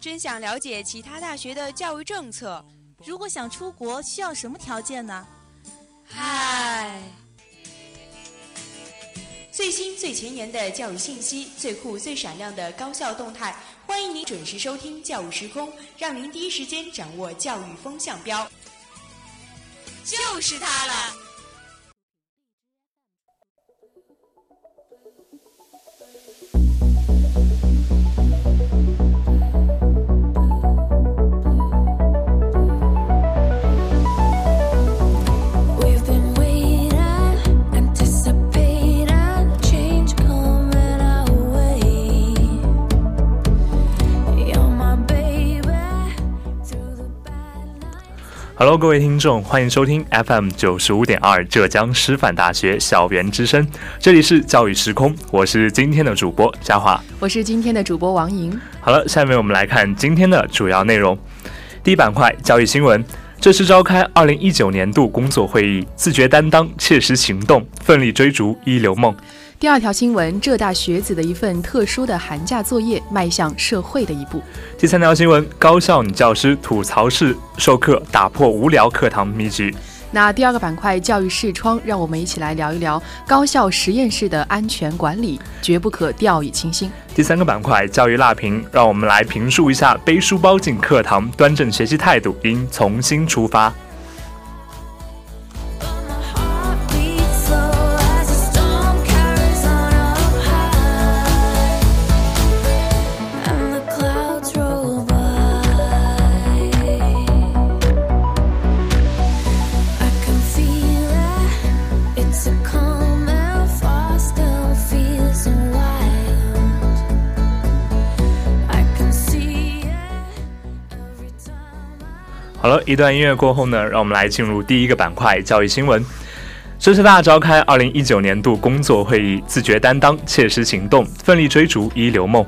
真想了解其他大学的教育政策。如果想出国，需要什么条件呢？嗨，最新最前沿的教育信息，最酷最闪亮的高校动态，欢迎您准时收听《教育时空》，让您第一时间掌握教育风向标。就是它了。Hello，各位听众，欢迎收听 FM 九十五点二浙江师范大学校园之声，这里是教育时空，我是今天的主播嘉华，我是今天的主播王莹。好了，下面我们来看今天的主要内容。第一板块教育新闻，这次召开二零一九年度工作会议，自觉担当，切实行动，奋力追逐一流梦。第二条新闻：浙大学子的一份特殊的寒假作业，迈向社会的一步。第三条新闻：高校女教师吐槽式授课，打破无聊课堂秘籍。那第二个板块教育视窗，让我们一起来聊一聊高校实验室的安全管理，绝不可掉以轻心。第三个板块教育辣评，让我们来评述一下背书包进课堂，端正学习态度应从新出发。一段音乐过后呢，让我们来进入第一个板块教育新闻。浙师大召开二零一九年度工作会议，自觉担当，切实行动，奋力追逐一流梦。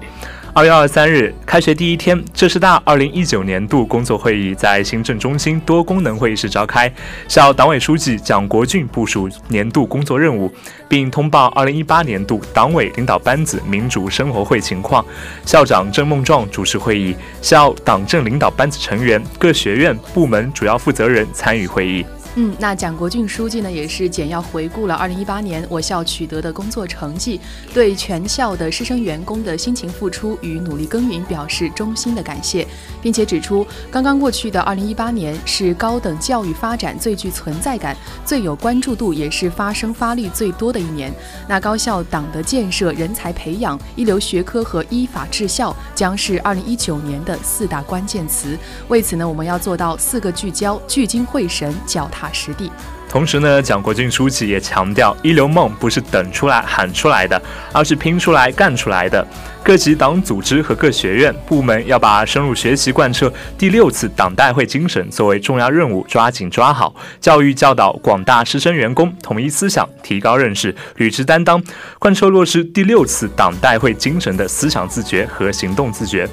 二月二十三日，开学第一天，浙师大二零一九年度工作会议在行政中心多功能会议室召开。校党委书记蒋国俊部署年度工作任务，并通报二零一八年度党委领导班子民主生活会情况。校长郑梦壮主持会议，校党政领导班子成员、各学院部门主要负责人参与会议。嗯，那蒋国俊书记呢，也是简要回顾了二零一八年我校取得的工作成绩，对全校的师生员工的辛勤付出与努力耕耘表示衷心的感谢，并且指出，刚刚过去的二零一八年是高等教育发展最具存在感、最有关注度，也是发声发力最多的一年。那高校党的建设、人才培养、一流学科和依法治校将是二零一九年的四大关键词。为此呢，我们要做到四个聚焦，聚精会神，脚踏。实地。同时呢，蒋国军书记也强调，一流梦不是等出来喊出来的，而是拼出来干出来的。各级党组织和各学院部门要把深入学习、贯彻第六次党代会精神作为重要任务，抓紧抓好。教育教导广大师生员工统一思想，提高认识，履职担当，贯彻落实第六次党代会精神的思想自觉和行动自觉。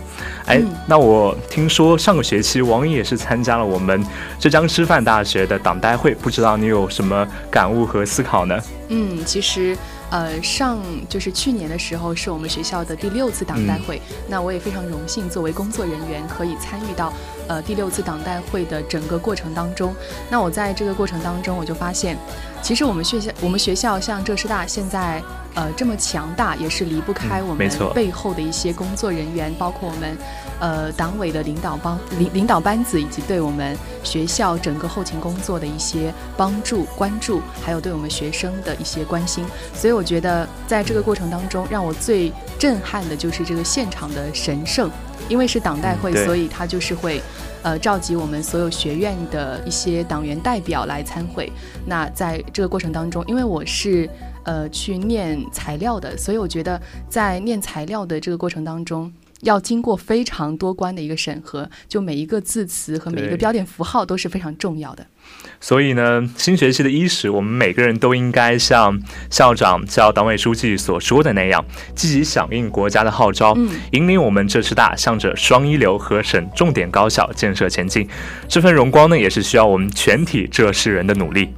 哎，那我听说上个学期王也是参加了我们浙江师范大学的党代会，不知道你有什么感悟和思考呢？嗯，其实。呃，上就是去年的时候，是我们学校的第六次党代会。那我也非常荣幸，作为工作人员可以参与到呃第六次党代会的整个过程当中。那我在这个过程当中，我就发现，其实我们学校，我们学校像浙师大现在呃这么强大，也是离不开我们背后的一些工作人员，包括我们。呃，党委的领导帮领领导班子，以及对我们学校整个后勤工作的一些帮助、关注，还有对我们学生的一些关心，所以我觉得在这个过程当中，让我最震撼的就是这个现场的神圣，因为是党代会，所以他就是会，呃，召集我们所有学院的一些党员代表来参会。那在这个过程当中，因为我是呃去念材料的，所以我觉得在念材料的这个过程当中。要经过非常多关的一个审核，就每一个字词和每一个标点符号都是非常重要的。所以呢，新学期的伊始，我们每个人都应该像校长、校党委书记所说的那样，积极响应国家的号召，引领我们浙师大向着双一流和省重点高校建设前进。这份荣光呢，也是需要我们全体浙师人的努力。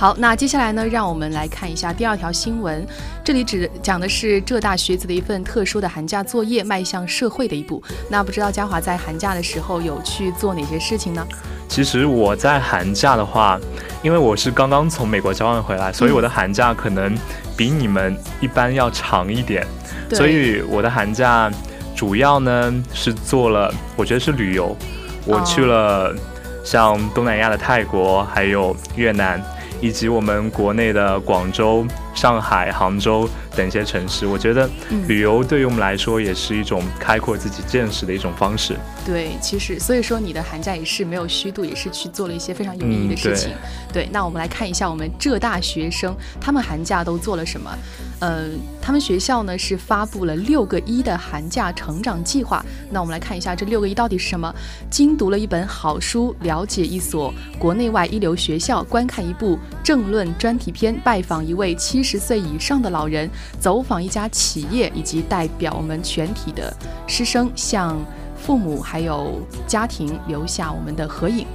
好，那接下来呢，让我们来看一下第二条新闻。这里指讲的是浙大学子的一份特殊的寒假作业，迈向社会的一步。那不知道嘉华在寒假的时候有去做哪些事情呢？其实我在寒假的话，因为我是刚刚从美国交换回来，所以我的寒假可能比你们一般要长一点。所以我的寒假主要呢是做了，我觉得是旅游，我去了像东南亚的泰国，还有越南。以及我们国内的广州、上海、杭州等一些城市，我觉得旅游对于我们来说也是一种开阔自己见识的一种方式。对，其实所以说你的寒假也是没有虚度，也是去做了一些非常有意义的事情。对，那我们来看一下我们浙大学生他们寒假都做了什么。呃，他们学校呢是发布了六个一的寒假成长计划。那我们来看一下这六个一到底是什么：精读了一本好书，了解一所国内外一流学校，观看一部政论专题片，拜访一位七十岁以上的老人，走访一家企业，以及代表我们全体的师生向父母还有家庭留下我们的合影。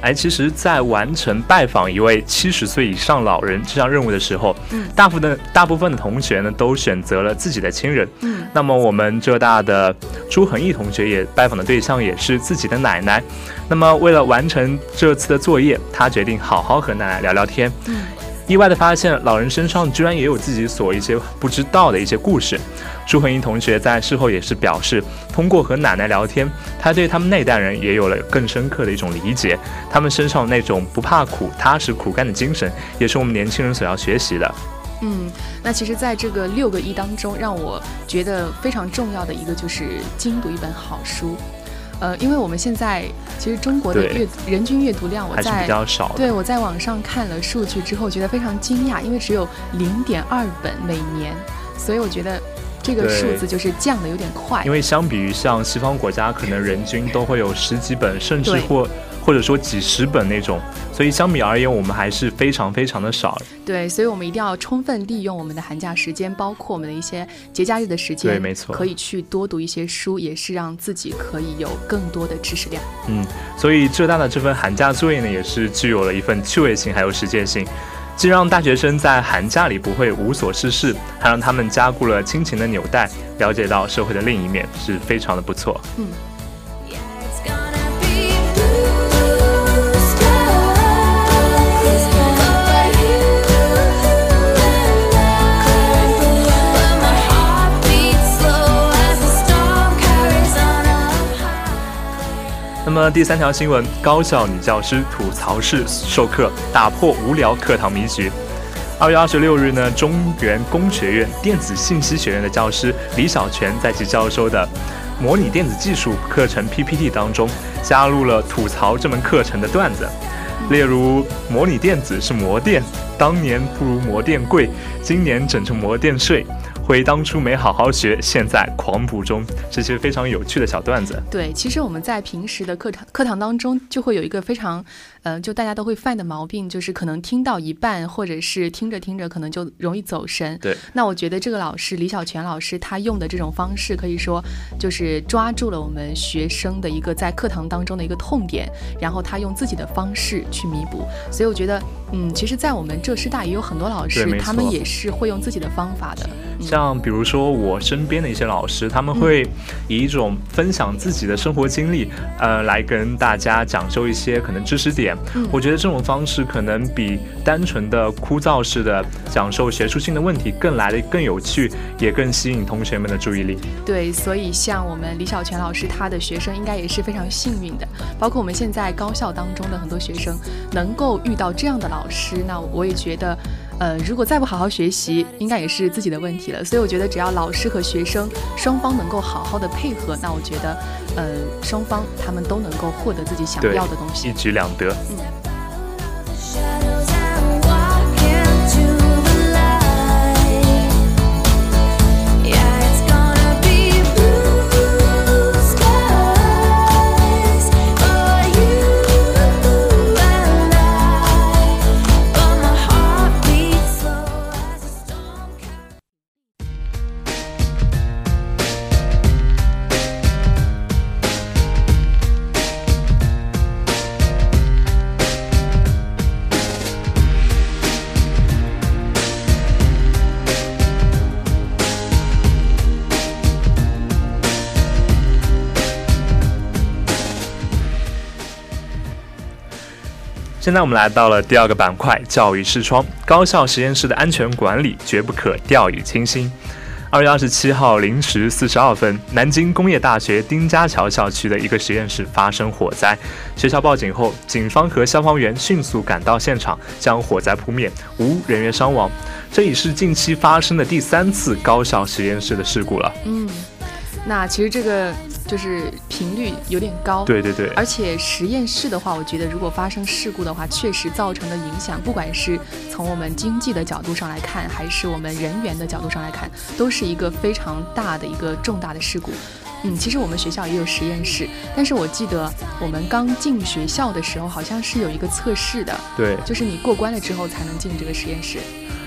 哎，其实，在完成拜访一位七十岁以上老人这项任务的时候，嗯，大部分大部分的同学呢，都选择了自己的亲人。嗯，那么我们浙大的朱恒毅同学也拜访的对象也是自己的奶奶。那么为了完成这次的作业，他决定好好和奶奶聊聊天。嗯。意外的发现，老人身上居然也有自己所一些不知道的一些故事。朱恒英同学在事后也是表示，通过和奶奶聊天，他对他们那代人也有了更深刻的一种理解。他们身上那种不怕苦、踏实苦干的精神，也是我们年轻人所要学习的。嗯，那其实，在这个六个一当中，让我觉得非常重要的一个就是精读一本好书。呃，因为我们现在其实中国的阅人均阅读量，我在对我在网上看了数据之后，觉得非常惊讶，因为只有零点二本每年，所以我觉得这个数字就是降的有点快。因为相比于像西方国家，可能人均都会有十几本，甚至或。或者说几十本那种，所以相比而言，我们还是非常非常的少。对，所以我们一定要充分利用我们的寒假时间，包括我们的一些节假日的时间，对，没错，可以去多读一些书，也是让自己可以有更多的知识量。嗯，所以浙大的这份寒假作业呢，也是具有了一份趣味性还有实践性，既让大学生在寒假里不会无所事事，还让他们加固了亲情的纽带，了解到社会的另一面，是非常的不错。嗯。那么第三条新闻，高校女教师吐槽式授课，打破无聊课堂迷局。二月二十六日呢，中原工学院电子信息学院的教师李小泉在其教授的模拟电子技术课程 PPT 当中，加入了吐槽这门课程的段子，例如模拟电子是模电，当年不如模电贵，今年整成模电税。回当初没好好学，现在狂补中，这些非常有趣的小段子。对，其实我们在平时的课堂课堂当中，就会有一个非常。嗯，就大家都会犯的毛病，就是可能听到一半，或者是听着听着，可能就容易走神。对。那我觉得这个老师李小泉老师他用的这种方式，可以说就是抓住了我们学生的一个在课堂当中的一个痛点，然后他用自己的方式去弥补。所以我觉得，嗯，其实，在我们浙师大也有很多老师，他们也是会用自己的方法的。像比如说我身边的一些老师，他们会以一种分享自己的生活经历，呃，来跟大家讲授一些可能知识点。我觉得这种方式可能比单纯的枯燥式的讲授学术性的问题更来的更有趣，也更吸引同学们的注意力。对，所以像我们李小泉老师，他的学生应该也是非常幸运的。包括我们现在高校当中的很多学生，能够遇到这样的老师，那我也觉得，呃，如果再不好好学习，应该也是自己的问题了。所以我觉得，只要老师和学生双方能够好好的配合，那我觉得，呃，双方他们都能够获得自己想要的东西，一举两得。嗯。现在我们来到了第二个板块——教育视窗。高校实验室的安全管理绝不可掉以轻心。二月二十七号零时四十二分，南京工业大学丁家桥校区的一个实验室发生火灾。学校报警后，警方和消防员迅速赶到现场，将火灾扑灭，无人员伤亡。这已是近期发生的第三次高校实验室的事故了。嗯，那其实这个。就是频率有点高，对对对，而且实验室的话，我觉得如果发生事故的话，确实造成的影响，不管是从我们经济的角度上来看，还是我们人员的角度上来看，都是一个非常大的一个重大的事故。嗯，其实我们学校也有实验室，但是我记得我们刚进学校的时候，好像是有一个测试的，对，就是你过关了之后才能进这个实验室。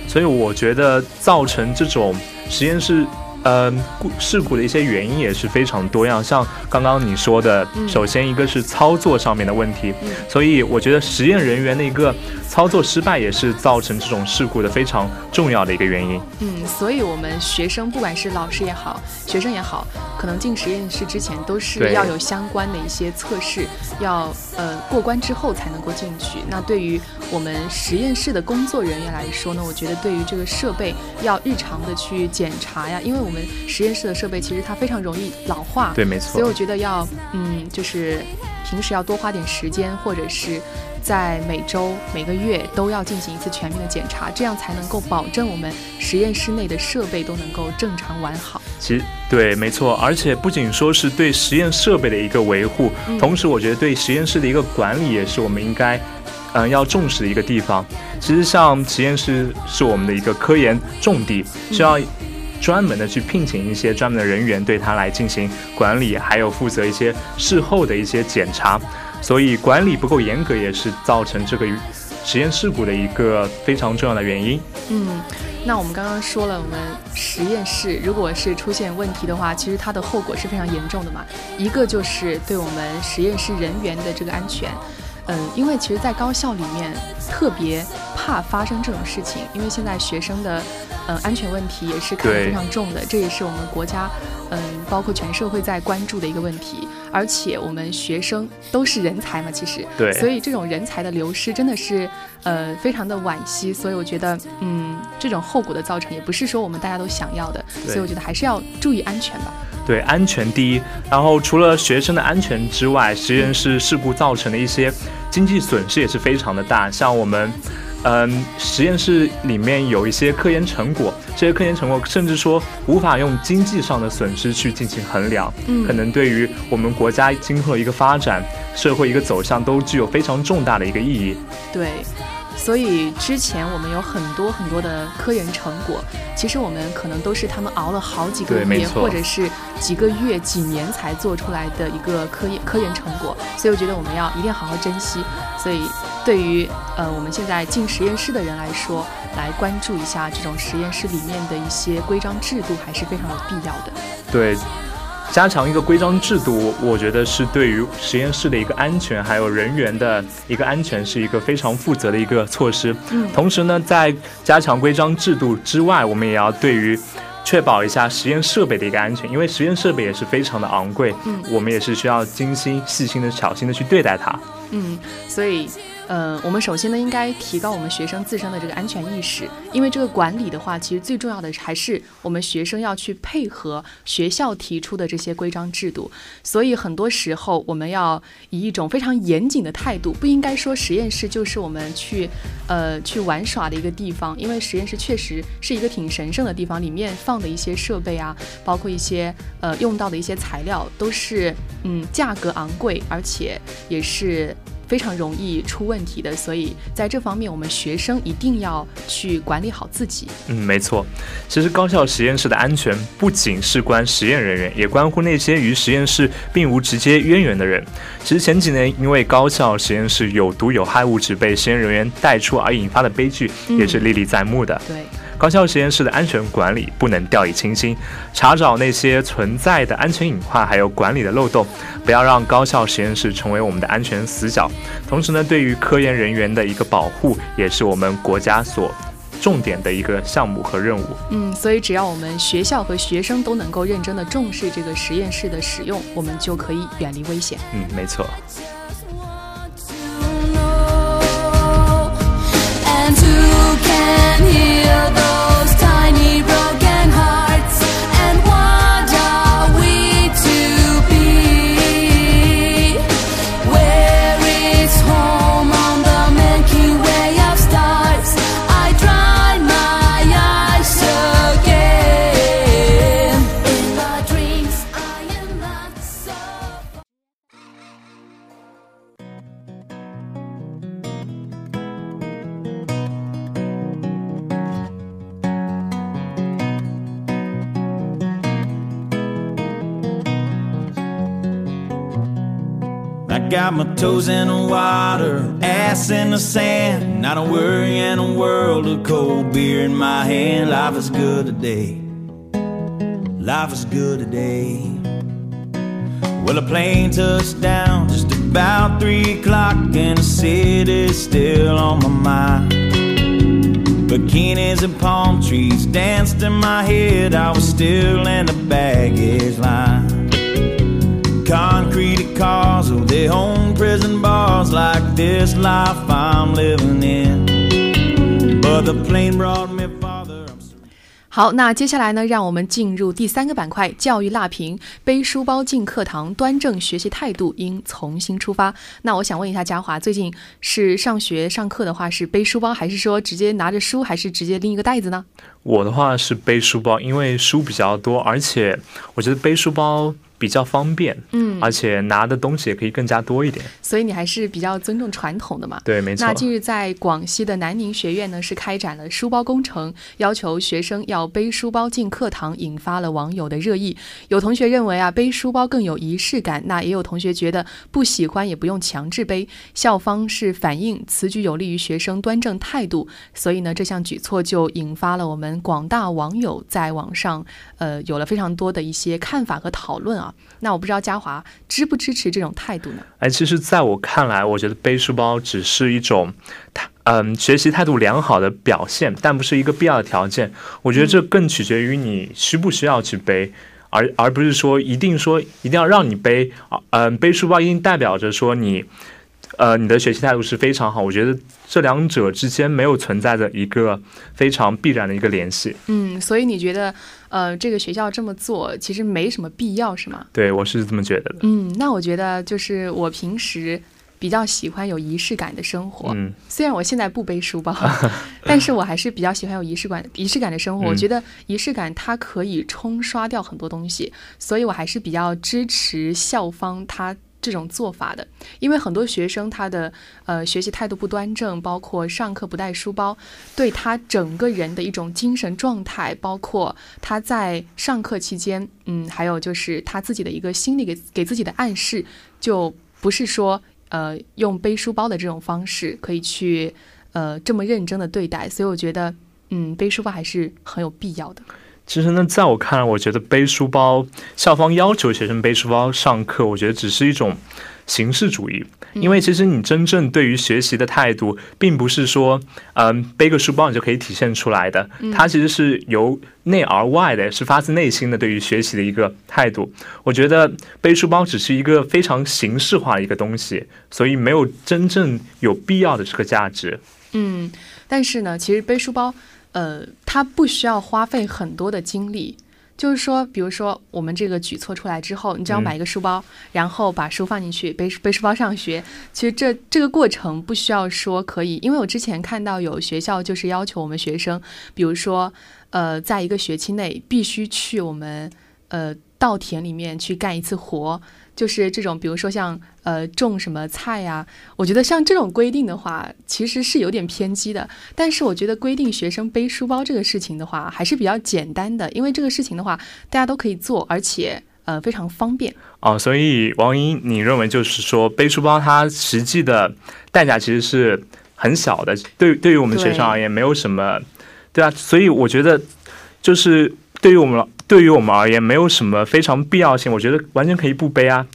所以我觉得造成这种实验室。呃，事故的一些原因也是非常多样，像刚刚你说的，首先一个是操作上面的问题，所以我觉得实验人员的一个操作失败也是造成这种事故的非常重要的一个原因。嗯，所以我们学生不管是老师也好，学生也好，可能进实验室之前都是要有相关的一些测试，要呃过关之后才能够进去。那对于我们实验室的工作人员来说呢，我觉得对于这个设备要日常的去检查呀，因为我们。实验室的设备其实它非常容易老化，对，没错。所以我觉得要，嗯，就是平时要多花点时间，或者是在每周、每个月都要进行一次全面的检查，这样才能够保证我们实验室内的设备都能够正常完好。其实，对，没错。而且不仅说是对实验设备的一个维护，同时我觉得对实验室的一个管理也是我们应该，嗯，要重视的一个地方。其实像实验室是我们的一个科研重地，需要。专门的去聘请一些专门的人员对他来进行管理，还有负责一些事后的一些检查，所以管理不够严格也是造成这个实验事故的一个非常重要的原因。嗯，那我们刚刚说了，我们实验室如果是出现问题的话，其实它的后果是非常严重的嘛。一个就是对我们实验室人员的这个安全。嗯，因为其实，在高校里面特别怕发生这种事情，因为现在学生的，嗯，安全问题也是看得非常重的，这也是我们国家，嗯，包括全社会在关注的一个问题。而且我们学生都是人才嘛，其实，对，所以这种人才的流失真的是，呃，非常的惋惜。所以我觉得，嗯，这种后果的造成也不是说我们大家都想要的，所以我觉得还是要注意安全吧。对，安全第一。然后除了学生的安全之外，实验室事故造成的一些。经济损失也是非常的大，像我们，嗯，实验室里面有一些科研成果，这些科研成果甚至说无法用经济上的损失去进行衡量，嗯，可能对于我们国家今后一个发展、社会一个走向都具有非常重大的一个意义。对。所以之前我们有很多很多的科研成果，其实我们可能都是他们熬了好几个月，或者是几个月、几年才做出来的一个科研科研成果。所以我觉得我们要一定要好好珍惜。所以对于呃我们现在进实验室的人来说，来关注一下这种实验室里面的一些规章制度，还是非常有必要的。对。加强一个规章制度，我觉得是对于实验室的一个安全，还有人员的一个安全，是一个非常负责的一个措施。嗯，同时呢，在加强规章制度之外，我们也要对于确保一下实验设备的一个安全，因为实验设备也是非常的昂贵。嗯，我们也是需要精心、细心的、小心的去对待它。嗯，所以。呃，我们首先呢，应该提高我们学生自身的这个安全意识，因为这个管理的话，其实最重要的还是我们学生要去配合学校提出的这些规章制度。所以很多时候，我们要以一种非常严谨的态度，不应该说实验室就是我们去呃去玩耍的一个地方，因为实验室确实是一个挺神圣的地方，里面放的一些设备啊，包括一些呃用到的一些材料，都是嗯价格昂贵，而且也是。非常容易出问题的，所以在这方面，我们学生一定要去管理好自己。嗯，没错。其实高校实验室的安全不仅事关实验人员，也关乎那些与实验室并无直接渊源的人。其实前几年因为高校实验室有毒有害物质被实验人员带出而引发的悲剧，也是历历在目的。对。高校实验室的安全管理不能掉以轻心，查找那些存在的安全隐患，还有管理的漏洞，不要让高校实验室成为我们的安全死角。同时呢，对于科研人员的一个保护，也是我们国家所。重点的一个项目和任务。嗯，所以只要我们学校和学生都能够认真的重视这个实验室的使用，我们就可以远离危险。嗯，没错。And who can hear? you're the got my toes in the water, ass in the sand. Not a worry in a world of cold beer in my hand. Life is good today. Life is good today. Well, a plane touched down just about three o'clock, and the city's still on my mind. Bikinis and palm trees danced in my head. I was still in the baggage line. Concrete cars, oh, they own prison bars like this life I'm living in. But the plane brought me farther. So 好，那接下来呢，让我们进入第三个板块——教育辣评。背书包进课堂，端正学习态度应从新出发。那我想问一下嘉华，最近是上学上课的话是背书包，还是说直接拿着书，还是直接拎一个袋子呢？我的话是背书包，因为书比较多，而且我觉得背书包比较方便，嗯，而且拿的东西也可以更加多一点。所以你还是比较尊重传统的嘛？对，没错那。近日在广西的南宁学院呢，是开展了书包工程，要求学生要背书包进课堂，引发了网友的热议。有同学认为啊，背书包更有仪式感，那也有同学觉得不喜欢也不用强制背。校方是反映此举有利于学生端正态度，所以呢，这项举措就引发了我们广大网友在网上呃有了非常多的一些看法和讨论啊。那我不知道嘉华支不支持这种态度呢？哎，其实在我看来，我觉得背书包只是一种，嗯，学习态度良好的表现，但不是一个必要的条件。我觉得这更取决于你需不需要去背，而而不是说一定说一定要让你背。啊嗯、背书包一定代表着说你，呃，你的学习态度是非常好。我觉得这两者之间没有存在着一个非常必然的一个联系。嗯，所以你觉得，呃，这个学校这么做其实没什么必要，是吗？对我是这么觉得的。嗯，那我觉得就是我平时比较喜欢有仪式感的生活。嗯，虽然我现在不背书包，但是我还是比较喜欢有仪式感、仪式感的生活。我嗯觉得仪式感它可以冲刷掉很多东西，所以我还是比较支持校方他这种做法的。因为很多学生他的呃学习态度不端正，包括上课不带书包，对他整个人的一种精神状态，包括他在上课期间，嗯，还有就是他自己的一个心理给给自己的暗示，就不是说呃用背书包的这种方式可以去呃这么认真的对待，所以我觉得嗯背书包还是很有必要的。其实呢，在我看来，我觉得背书包，校方要求学生背书包上课，我觉得只是一种形式主义。因为其实你真正对于学习的态度，并不是说，嗯，背个书包你就可以体现出来的。它其实是由内而外的，是发自内心的对于学习的一个态度。我觉得背书包只是一个非常形式化的一个东西，所以没有真正有必要的这个价值。嗯，但是呢，其实背书包，呃，他不需要花费很多的精力。就是说，比如说我们这个举措出来之后，你只要嗯买一个书包，然后把书放进去，背背书包上学。其实这这个过程不需要说可以，因为我之前看到有学校就是要求我们学生，比如说，呃，在一个学期内必须去我们呃稻田里面去干一次活，就是这种，比如说像呃种什么菜呀、我觉得像这种规定的话，其实是有点偏激的。但是我觉得规定学生背书包这个事情的话，还是比较简单的，因为这个事情的话，大家都可以做，而且呃非常方便。哦，所以王英，你认为就是说背书包它实际的代价其实是很小的，对对于我们学生而言没有什么，对啊，所以我觉得就是对于我们对于我们而言没有什么非常必要性，我觉得完全可以不背啊。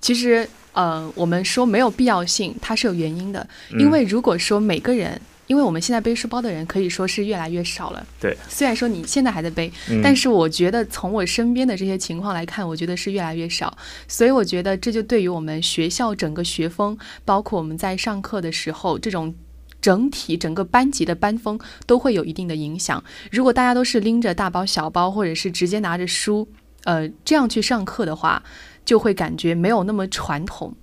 其实呃，我们说没有必要性，它是有原因的，嗯因为如果说每个人。因为我们现在背书包的人可以说是越来越少了。对，虽然说你现在还在背，嗯但是我觉得从我身边的这些情况来看，我觉得是越来越少。所以我觉得这就对于我们学校整个学风，包括我们在上课的时候这种。整体整个班级的班风都会有一定的影响。如果大家都是拎着大包小包，或者是直接拿着书，呃，这样去上课的话，就会感觉没有那么传统。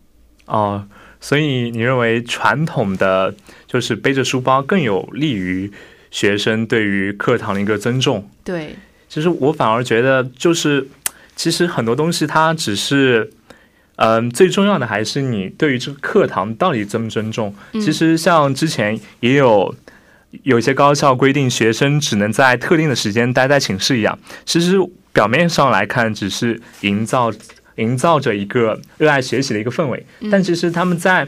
哦，所以你认为传统的就是背着书包更有利于学生对于课堂的一个尊重？对，其实我反而觉得，就是其实很多东西它只是，嗯、最重要的还是你对于这个课堂到底尊不尊重。嗯其实像之前也有有一些高校规定，学生只能在特定的时间待在寝室一样，其实表面上来看只是营造营造着一个热爱学习的一个氛围，但其实他们在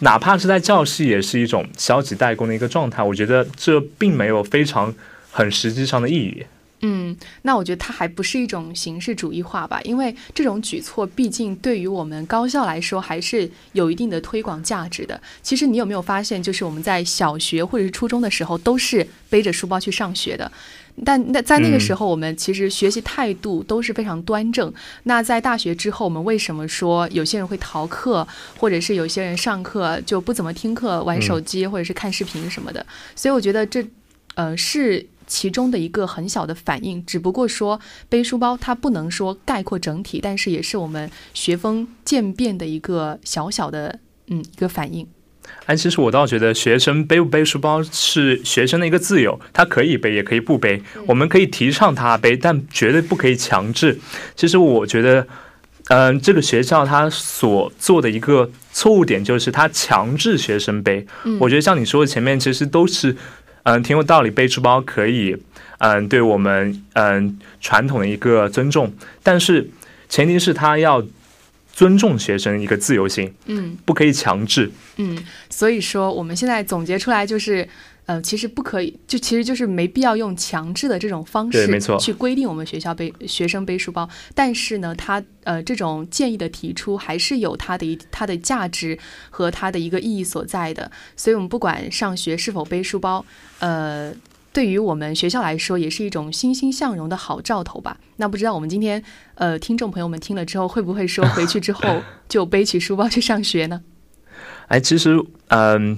哪怕是在教室，也是一种消极怠工的一个状态。我觉得这并没有非常很实际上的意义。嗯，那我觉得它还不是一种形式主义化吧，因为这种举措毕竟对于我们高校来说还是有一定的推广价值的。其实你有没有发现，就是我们在小学或者是初中的时候都是背着书包去上学的，但那在那个时候我们其实学习态度都是非常端正。那在大学之后，我们为什么说有些人会逃课，或者是有些人上课就不怎么听课，玩手机或者是看视频什么的？所以我觉得这，呃，是。其中的一个很小的反应，只不过说背书包，它不能说概括整体，但是也是我们学风渐变的一个小小的嗯一个反应。哎，其实我倒觉得学生背不背书包是学生的一个自由，他可以背也可以不背，我们可以提倡他背，但绝对不可以强制。其实我觉得，嗯，这个学校他所做的一个错误点就是他强制学生背。我觉得像你说的前面，其实都是。嗯，挺有道理。背书包可以，嗯，对我们嗯传统的一个尊重，但是前提是他要尊重学生一个自由性，嗯，不可以强制，嗯。所以说，我们现在总结出来就是。呃，其实不可以，就其实就是没必要用强制的这种方式去规定我们学校背学生背书包。但是呢，他呃这种建议的提出还是有它的一它的价值和它的一个意义所在的。所以，我们不管上学是否背书包，呃，对于我们学校来说，也是一种欣欣向荣的好兆头吧。那不知道我们今天呃听众朋友们听了之后，会不会说回去之后 就背起书包去上学呢？哎，其实嗯。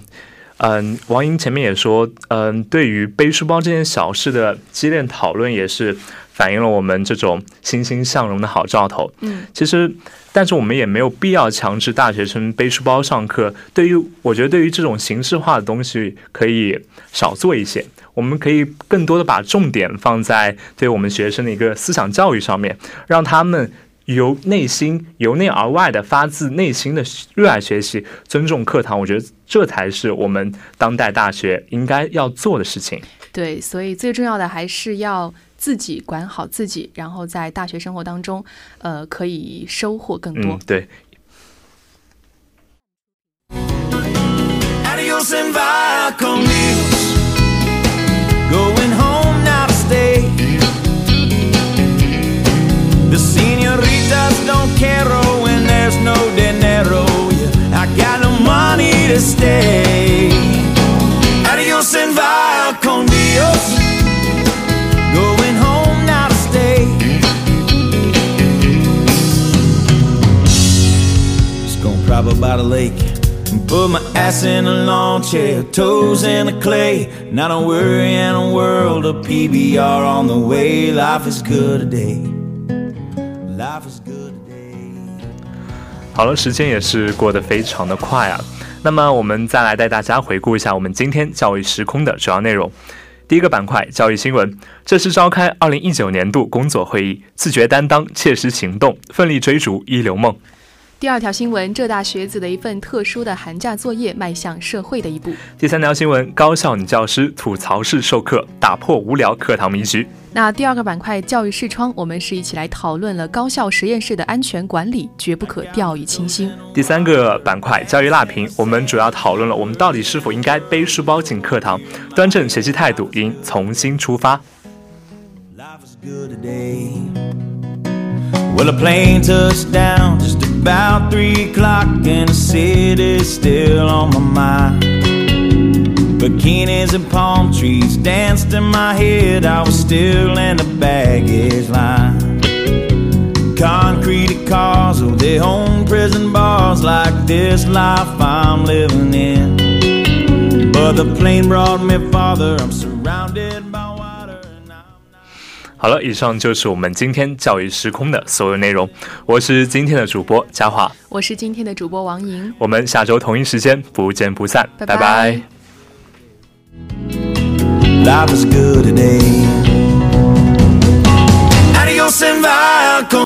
嗯，王莹前面也说，嗯，对于背书包这件小事的激烈讨论，也是反映了我们这种欣欣向荣的好兆头。嗯，其实，但是我们也没有必要强制大学生背书包上课。对于，我觉得对于这种形式化的东西，可以少做一些。我们可以更多的把重点放在对我们学生的一个思想教育上面，让他们。由内心、由内而外的发自内心的热爱学习、尊重课堂，我觉得这才是我们当代大学应该要做的事情。对，所以最重要的还是要自己管好自己，然后在大学生活当中，呃，可以收获更多。对。Just don't care oh, when there's no dinero. Yeah, I got no money to stay. Adios and vaya con Dios. Going home now to stay. Just gonna up by the lake. And put my ass in a lawn chair, toes in the clay. Not a worry in a world of PBR on the way. Life is good today. 好了，时间也是过得非常的快啊。那么我们再来带大家回顾一下我们今天教育时空的主要内容。第一个板块，教育新闻，这是召开二零一九年度工作会议，自觉担当，切实行动，奋力追逐一流梦。第二条新闻，浙大学子的一份特殊的寒假作业，迈向社会的一步。第三条新闻，高校女教师吐槽式授课，打破无聊课堂迷局。那第二个板块，教育视窗，我们是一起来讨论了高校实验室的安全管理，绝不可掉以轻心。第三个板块，教育辣评，我们主要讨论了我们到底是否应该背书包进课堂，端正学习态度应从新出发。Well, a plane touched down just about three o'clock, and the city's still on my mind. Bikinis and palm trees danced in my head, I was still in the baggage line. Concrete cars, with their own prison bars like this life I'm living in. But the plane brought me farther, I'm surrounded 好了，以上就是我们今天教育时空的所有内容。我是今天的主播嘉华，我是今天的主播王莹。我们下周同一时间不见不散，拜拜。